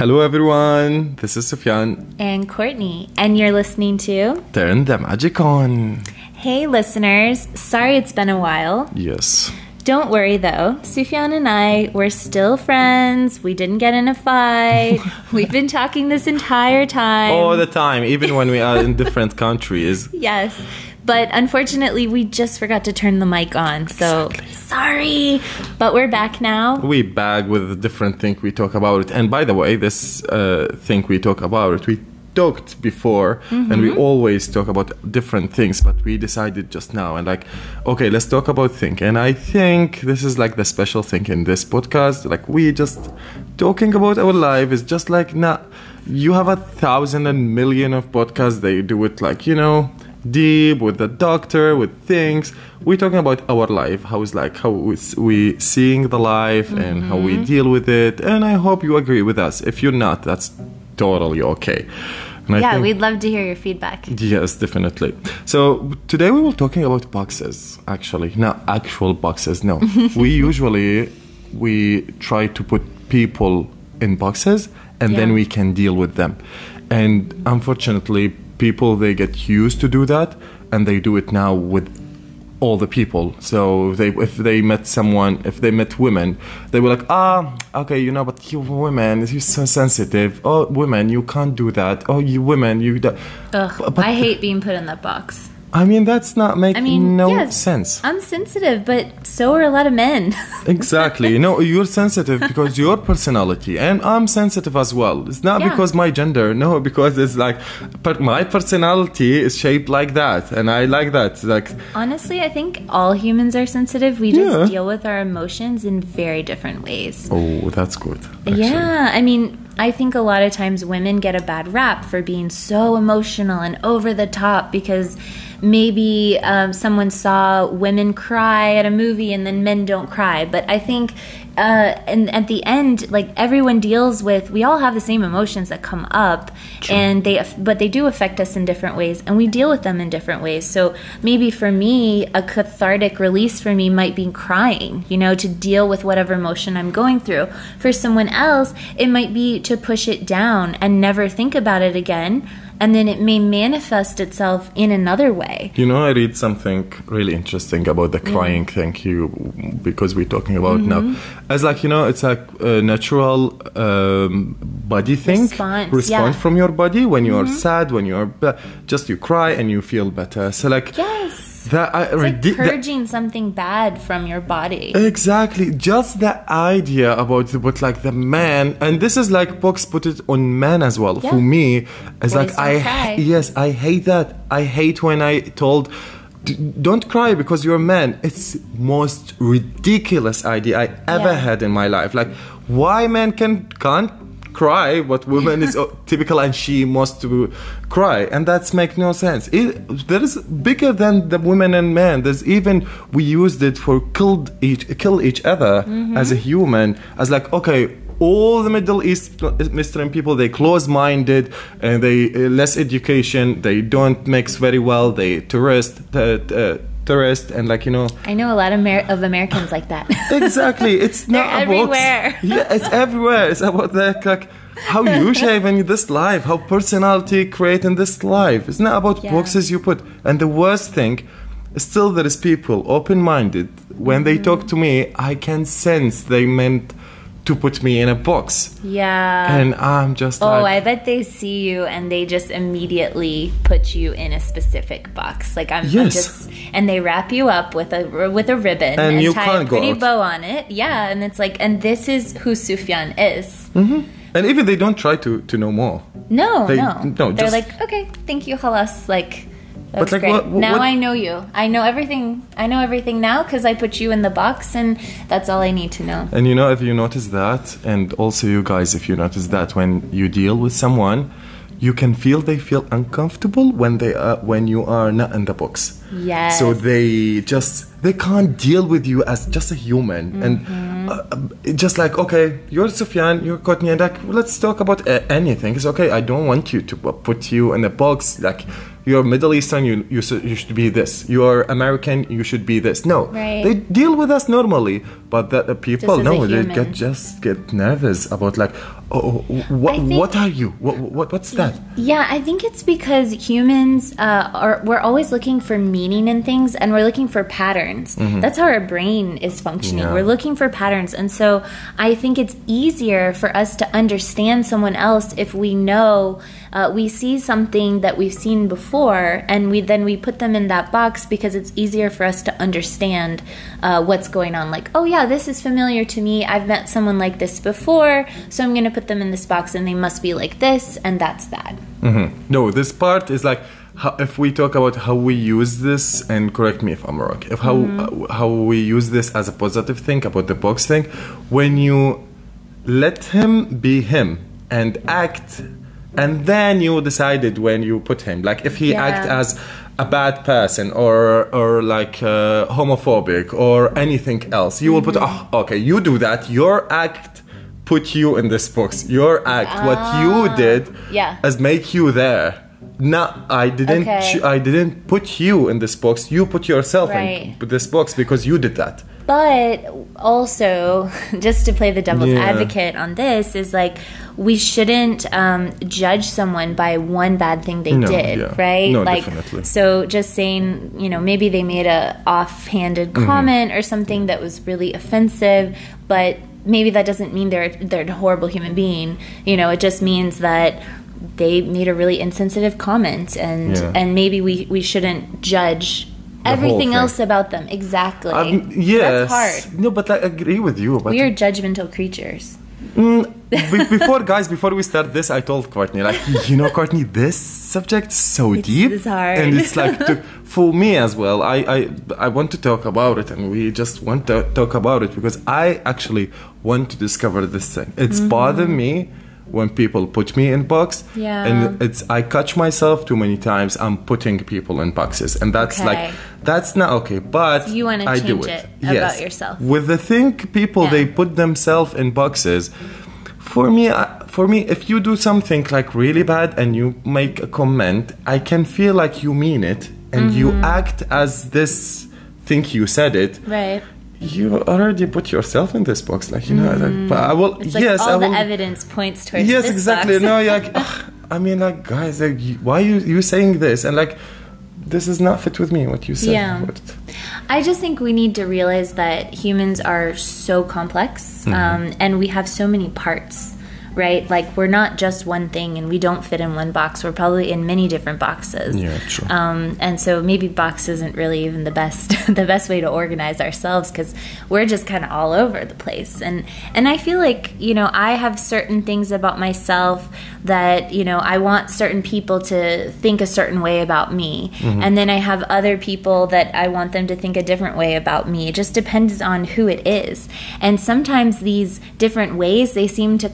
Hello, everyone. This is Sufyan. And Courtney, and you're listening to Turn the magic on. Hey, listeners. Sorry it's been a while. Yes. Don't worry though, Sufyan and I, we're still friends. We didn't get in a fight. We've been talking this entire time. All the time, even when we are in different countries. Yes. But unfortunately, we just forgot to turn the mic on. So Exactly. sorry. But we're back now. We bag with a different thing we talk about it. And by the way, this uh, thing we talk about it, we talked before and we always talk about different things, but we decided just now and like, okay, let's talk about thing. And I think this is like the special thing in this podcast. Like we just talking about our life is just like nah you have a thousand and million of podcasts, they do it like, you know, deep with the doctor with things we're talking about our life how is like how we seeing the life and how we mm-hmm. deal with it and i hope you agree with us if you're not that's totally okay and Yeah, think- we'd love to hear your feedback. Yes, definitely. So today we were talking about boxes. Actually, not actual boxes. No, we usually we try to put people in boxes, and then we can deal with them. And unfortunately, people they get used to do that, and they do it now with all the people. So they, if they met someone, if they met women, they were like, ah, okay, you know, but you women, you're so sensitive. Oh, women, you can't do that. Oh, you women, you. Ugh, but I hate being put in that box. I mean, that's not make I mean, no yes, sense. I'm sensitive, but so are a lot of men. Exactly. no, you're sensitive because your personality, and I'm sensitive as well. It's not Yeah. because my gender. No, because it's like, but my personality is shaped like that, and I like that. Like, Honestly, I think all humans are sensitive. We just Yeah. deal with our emotions in very different ways. oh, that's good. actually. Yeah, I mean, I think a lot of times women get a bad rap for being so emotional and over the top because maybe um, someone saw women cry at a movie and then men don't cry. But I think, uh, and at the end, like everyone deals with, we all have the same emotions that come up, and they, but they do affect us in different ways, and we deal with them in different ways. So maybe for me, a cathartic release for me might be crying, you know, to deal with whatever emotion I'm going through. For someone else, it might be to push it down and never think about it again. And then it may manifest itself in another way. You know, I read something really interesting about the crying thing you because we're talking about now. Mm-hmm. As like you know, it's like a natural um, body thing Response, response yeah. Mm-hmm. from your body when you're sad, when you're be- just you cry and you feel better. So like That, I It's like redi- that- purging something bad from your body. Exactly, just the idea about the, but like the man, and this is like Box put it on men as well. Yeah. For me, it's Boys like I yes, I hate that. I hate when I told. "D- Don't cry because you're a man. It's most ridiculous idea I ever Yeah. had in my life. Like, why men can can't cry, but women is uh, typical and she must to cry, and that's make no sense. It, there is bigger than the women and men. There's even we used it for killed each kill each other as a human as like okay. All the Middle East Eastern people, they close-minded and they uh, less education. They don't mix very well. They tourist, uh, uh, and like you know, I know a lot of, Amer- of Americans like that. exactly it's not about everywhere. yeah it's everywhere it's about the like how you shape in this life how personality create in this life it's not about Yeah. boxes you put and the worst thing still there is people open-minded when they talk to me i can sense they meant to put me in a box yeah. and i'm just Oh, like I bet they see you and they just immediately put you in a specific box. Like I'm, I'm Yes. just, and they wrap you up with a with a ribbon And and, you tie can't a pretty bow on it. Yeah, and it's like, and this is who Sufyan is. Mm-hmm. and even they don't try to to know more No, They- no, no, They're just- like, okay, thank you, Halas. Like, that's like, great. what- what- now what- I know you. I know everything. I know everything now because I put you in the box, and that's all I need to know. And you know, if you notice that, and also you guys, if you notice that when you deal with someone, you can feel they feel uncomfortable when they are when you are not in the box. Yes. So they just they can't deal with you as just a human, Mm-hmm. and uh, uh, just like okay, you're Sufyan, you're like let's talk about anything. It's okay. I don't want you to put you in a box. Like you're Middle Eastern, you you, should- you should be this. You're American, you should be this. No, Right. they deal with us normally, but that the people no, they get just get nervous about like, oh, what think- what are you? What, what what's that? Yeah, I think it's because humans uh, are we're always looking for meaning in things, and we're looking for patterns. That's how our brain is functioning. Yeah. We're looking for patterns, and so I think it's easier for us to understand someone else if we know uh, we see something that we've seen before, and we then we put them in that box because it's easier for us to understand uh, what's going on. Like, oh yeah, this is familiar to me. I've met someone like this before, so I'm going to put them in this box, and they must be like this, and that's that. No, this part is like how, if we talk about how we use this, and correct me if I'm wrong. If how uh, how we use this as a positive thing about the box thing, when you let him be him and act, and then you decided when you put him, like if he Yeah. act as a bad person or or like uh, homophobic or anything else, you will put oh okay, you do that, your act. Put you in this box. Your act, what you did, yeah. as make you there. No, I didn't. Okay. I didn't put you in this box. You put yourself Right. in this box because you did that. But also, just to play the devil's Yeah. advocate on this, is like we shouldn't um, judge someone by one bad thing they No, did, yeah. right? No, like, definitely. so just saying, you know, maybe they made a offhanded Mm-hmm. comment or something that was really offensive, but maybe that doesn't mean they're they're a horrible human being. You know, it just means that they made a really insensitive comment, and Yeah. and maybe we we shouldn't judge. whole Everything else about them, exactly. Um, yes. That's hard. No, but I agree with you. We are judgmental creatures. Be- before, guys, before we start this, I told Courtney, like, you know, Courtney, this subject's so It's- deep, hard. and it's like to, for me as well. I, I I want to talk about it, and we just want to talk about it because I actually want to discover this thing. It's Mm-hmm. bothered me when people put me in box, Yeah. and it's I catch myself too many times. I'm putting people in boxes, and that's Okay. like that's not okay. But So you wanna I do change it. it about Yes. yourself. With the thing people Yeah. they put themselves in boxes. For me, I, for me, if you do something like really bad and you make a comment, I can feel like you mean it and you Mm-hmm. act as this think you said it. Right. You already put yourself in this box, like you know. Like, but I will. Mm. It's like yes, all I the will. evidence points towards yes, exactly. box. No, like, ugh, I mean, like, guys, like, you- why you you saying this? And like, this is not fit with me. What you said. Yeah. I just think we need to realize that humans are so complex Mm-hmm. um, and we have so many parts, right? Like we're not just one thing and we don't fit in one box. We're probably in many different boxes. Yeah, true. Um, and so maybe box isn't really even the best the best way to organize ourselves because we're just kind of all over the place. And and I feel like you know I have certain things about myself that you know I want certain people to think a certain way about me, and then I have other people that I want them to think a different way about me. It just depends on who it is. And sometimes these different ways they seem to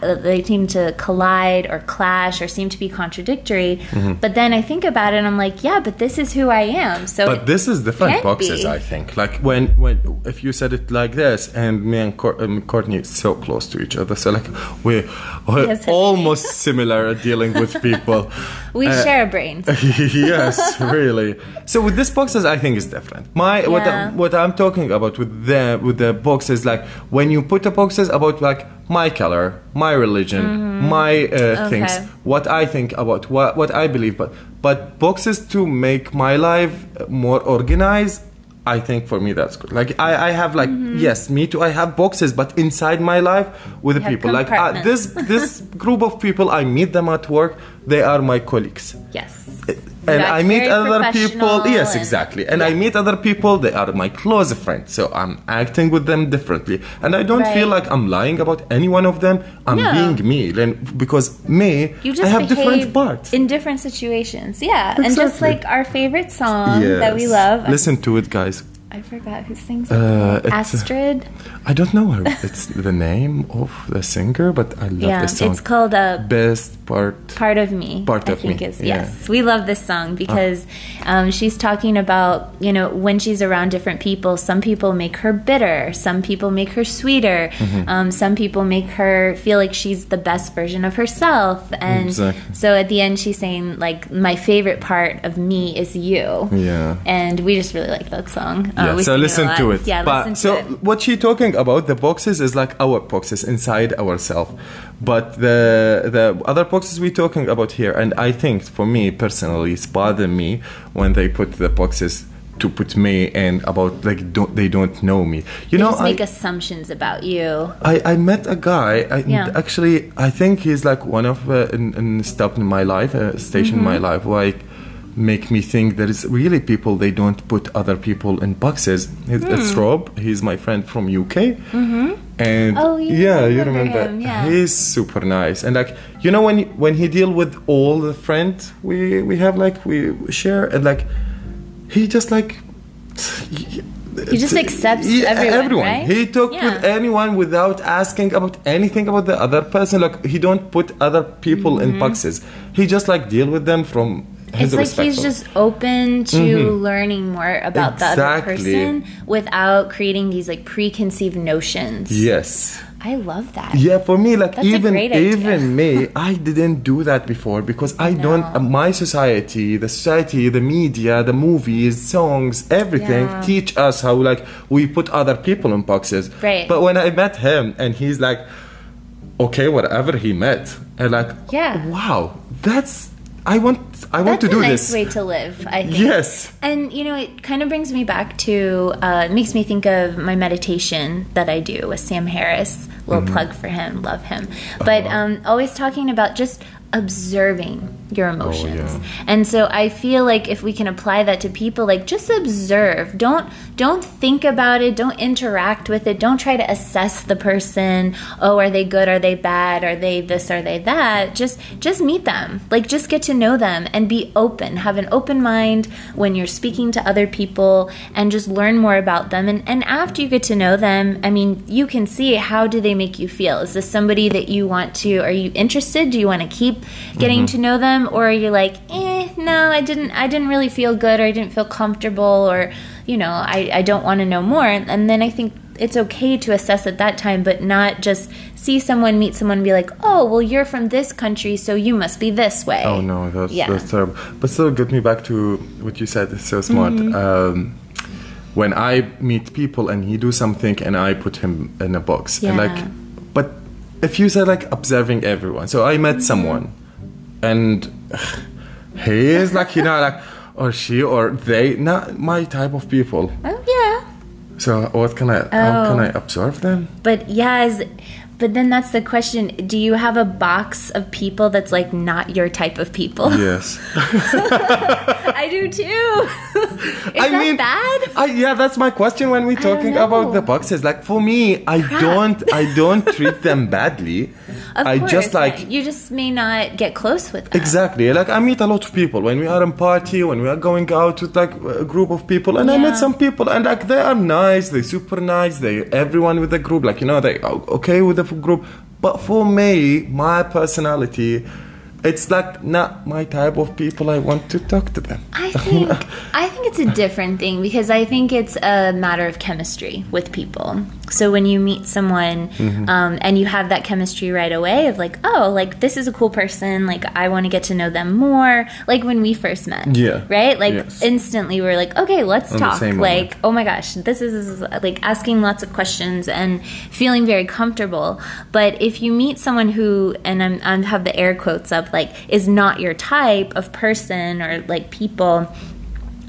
they seem to collide or clash or seem to be contradictory. But then I think about it and I'm like, yeah, but this is who I am. So But this is different can't boxes, be. I think. Like when, when if you said it like this, and me and Cour- um, Courtney is so close to each other, so like we're, we're Yes, almost similar at dealing with people. we Uh, share brains. yes, really. So with these boxes, I think is different. My what Yeah. I, what I'm talking about with the with the boxes, like when you put the boxes about like my color, my religion, my uh, things, Mm-hmm. What I think about what what I believe, but but boxes to make my life more organized. I think for me that's good. Like I, I have like yes, me too. I have boxes, but inside my life with the Mm-hmm. people, like uh, this this group of people, I meet them at work. They are my colleagues Yes. And I meet other people. Yes, exactly. And I meet other people. They are my close friends, so I'm acting with them differently. And I don't feel like I'm lying about any one of them. I'm No. being me, then because me, You just I have different parts. in different situations. Yeah. And just like our favorite song that we love. Listen to it, guys. I forgot who sings it. Uh, Astrid. I don't know her. It's the name of the singer, but I love Yeah, this song. it's called uh, Best part. part of me Part i of Me, is yeah. yes we love this song because um, she's talking about you know when she's around different people some people make her bitter some people make her sweeter Mm-hmm. um, some people make her feel like she's the best version of herself and Exactly. so at the end she's saying like my favorite part of me is you Yeah. and we just really like that song Uh, Yeah, so listen to it. yeah But- listen to so it what she talking about the boxes is like our boxes inside ourselves, but the the other boxes we talking about here, and I think for me personally, it's bother me when they put the boxes to put me in about like don't, they don't know me. You they know, just make I, assumptions about you I, I met a guy. I, Yeah. Actually, I think he's like one of uh, in, in step in my life, a station in my Mm-hmm. life, like make me think there is really people they don't put other people in boxes. It's, it's Rob. He's my friend from UK. Mm-hmm. And Oh, yeah, you remember him, yeah. He's super nice. And like you know when when he deal with all the friends we we have like we share and like he just like He just accepts everyone, right? He talk with anyone without asking about anything about the other person. Like he don't put other people in boxes. He just like deal with them from Mm-hmm. It's like he's just open to learning more about the other person without creating these like preconceived notions. yes. I love that. Yeah, for me, like That's even even me, I didn't do that before because I don't. Uh, my society, the society, the media, the movies, songs, everything Yeah. teach us how like we put other people in boxes. Right. But when I met him and he's like, okay, whatever he met, and like, Yeah. wow, that's I want. I want That's to do this. It's a nice this. way to live, I think. Yes. And you know, it kind of brings me back to uh, makes me think of my meditation that I do with Sam Harris. Little Mm-hmm. plug for him, love him. But Uh-huh. um, always talking about just observing your oh, emotions. Oh, yeah. And so I feel like if we can apply that to people, like just observe. Don't don't think about it. Don't interact with it. Don't try to assess the person. Oh, are they good? Are they bad? Are they this? Are they that? Just just meet them. Like just get to know them and be open. Have an open mind when you're speaking to other people and just learn more about them. And and after you get to know them, I mean, you can see how do they make you feel? Is this somebody that you want to? Are you interested? Do you want to keep getting mm-hmm. to know them, or you're you like, eh, no, I didn't. I didn't really feel good, or I didn't feel comfortable, or you know, I I don't want to know more. And then I think it's okay to assess at that time, but not just see someone meet someone and be like, oh, well, you're from this country, so you must be this way. Oh no, that's Yeah. that's terrible. But still, get me back to what you said. It's so smart. Mm-hmm. Um, when I meet people and he do something and I put him in a box, and like, but if you say like observing everyone, so I Mm-hmm. met someone, and he is like you know like or she or they not my type of people. Oh, yeah. So what can I? How can Oh. I observe them? But yeah, is, but then that's the question. Do you have a box of people that's like not your type of people? Yes. I do too. Is I that mean, bad? I, yeah, that's my question when we're talking about the boxes. Like for me, I don't, I don't treat them badly. Of I course, just like yeah. you just may not get close with them. exactly. Like I meet a lot of people when we are in party, when we are going out with like a group of people, and I Yeah. met some people, and like they are nice, they super nice, they everyone with the group, like you know, they okay with the group. But for me, my personality. It's like not my type of people. I want to talk to them. I think I think it's a different thing because I think it's a matter of chemistry with people. So when you meet someone Mm-hmm. um, and you have that chemistry right away of like, oh, like this is a cool person, like I want to get to know them more. Like when we first met, Yeah. right? Like Yes. instantly we are like, okay, let's On talk. Like, oh my gosh, this is like asking lots of questions and feeling very comfortable. But if you meet someone who, and I'm, I have the air quotes up, like is not your type of person or like people.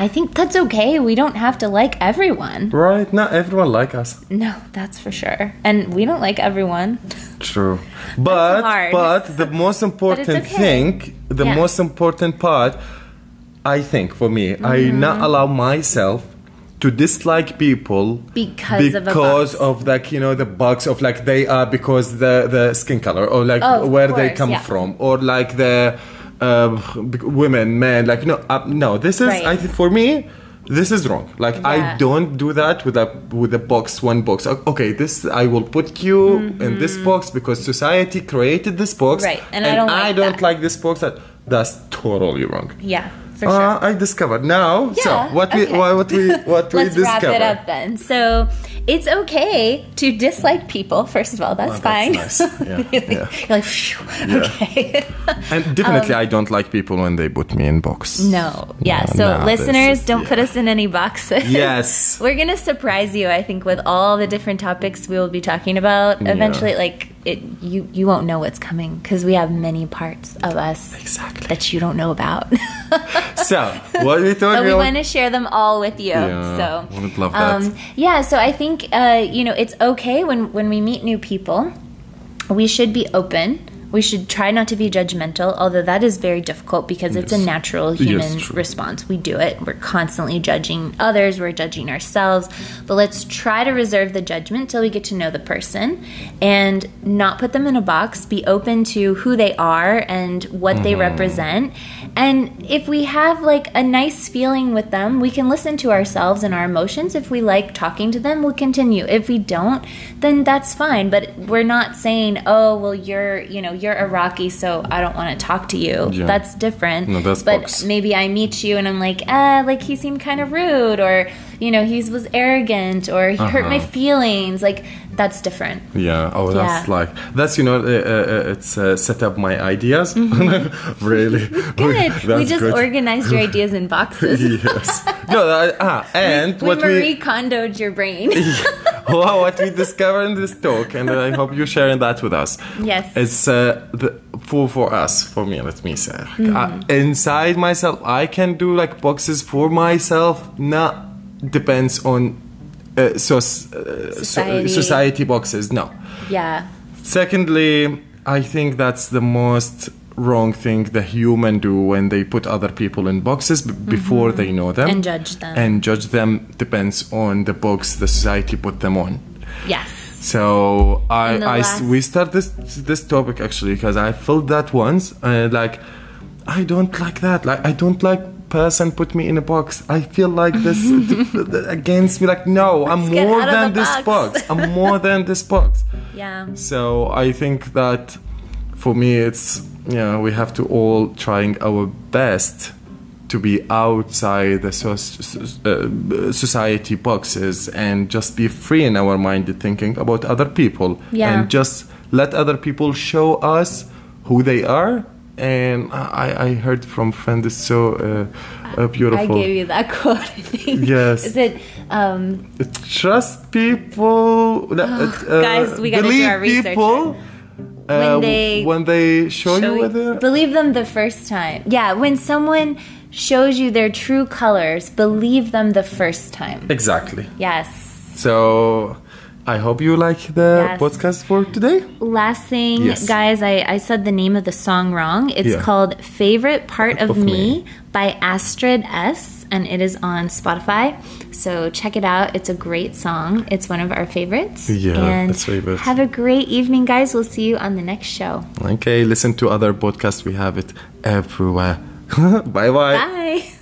I think that's okay. We don't have to like everyone. Right? Not everyone like us. No, that's for sure. And we don't like everyone. True. But but the most important okay. thing, the Yeah. most important part, I think for me, I Mm-hmm. not allow myself to dislike people Because of a because box. of like you know the bugs of like they are because the the skin color or like Oh, of where they come yeah. from or like the uh, women men like no uh, no this is Right. I think for me this is wrong like i don't do that with a with a box one box okay this i will put you in this box because society created this box Mm-hmm. Right, and I don't like that. like this box that that's totally wrong Yeah, for uh, sure. i discovered now so Yeah, what we okay. what, what we what we Let's wrap discovered it up then. So it's okay to dislike people. First of all, that's Oh, that's fine. nice. Yeah, yeah. You're like, phew, okay. and definitely i don't like people when they put me in box Um, no, yeah. No, so no, listeners, is- don't put us in any boxes. Yes. We're gonna surprise you. I think with all the different topics we will be talking about. Yeah. Eventually, like it, you you won't know what's coming because we have many parts of us Exactly. that you don't know about. so what we but we want to share them all with you. Yeah, so I would love that. Um, yeah, so I think uh, you know it's okay when when we meet new people, we should be open. We should try not to be judgmental, although that is very difficult because it's a natural human true. response. We do it. We're constantly judging others, we're judging ourselves. But let's try to reserve the judgment till we get to know the person and not put them in a box. Be open to who they are and what they Mm-hmm. represent. And if we have like a nice feeling with them, we can listen to ourselves and our emotions. If we like talking to them, we'll continue. If we don't, then that's fine. But we're not saying, oh, well, you're, you know, you're Iraqi, so I don't want to talk to you. Yeah. That's different. No, that's but box. maybe I meet you and I'm like, ah, like he seemed kind of rude, or you know, he was arrogant, or he hurt my Uh-huh. feelings. Like that's different. Yeah. Oh, that's Yeah. like that's you know uh, uh, it's uh, set up my ideas. really Mm-hmm. Good. we That's just good. organized your ideas in boxes. yes. No. Uh, ah, and we what Marie Kondoed your brain. wow, what we discovered in this talk, and I hope you're sharing that with us. Yes. It's uh, the, for for us, for me. Let me say, Mm-hmm. uh, inside myself, I can do like boxes for myself. Not depends on uh, so, uh, so- Society. society boxes. No. yeah. Secondly, I think that's the most wrong thing the human do when they put other people in boxes b- before they know them Mm-hmm. And judge them. and judge them depends on the box the society put them on Yes. so I, I last- we start this this topic actually because I felt that once and like I don't like that like I don't like person put me in a box I feel like this against me like no I'm more than this box. box I'm more than this box Yeah. so I think that for me, it's you know we have to all trying our best to be outside the so- uh, society boxes and just be free in our mind thinking about other people Yeah. and just let other people show us who they are. And I, I heard from friend is so uh, uh, I beautiful. gave you that quote. I think. Yes. Is it? Um, Trust people. uh, Guys, we gotta do believe our research. people. When uh, they when they show, show you what they're believe them the first time. Yeah, when someone shows you their true colors, believe them the first time. exactly. Yes. So I hope you like the Yes. podcast for today. Last thing, Yes. guys, I, I said the name of the song wrong. It's Yeah. called Favorite Part of, Of Me, Me. by Astrid S. And it is on Spotify. So check it out. It's a great song. It's one of our favorites. Yeah, and it's favorite. Have a great evening, guys. We'll see you on the next show. Okay, listen to other podcasts. We have it everywhere. bye bye. Bye.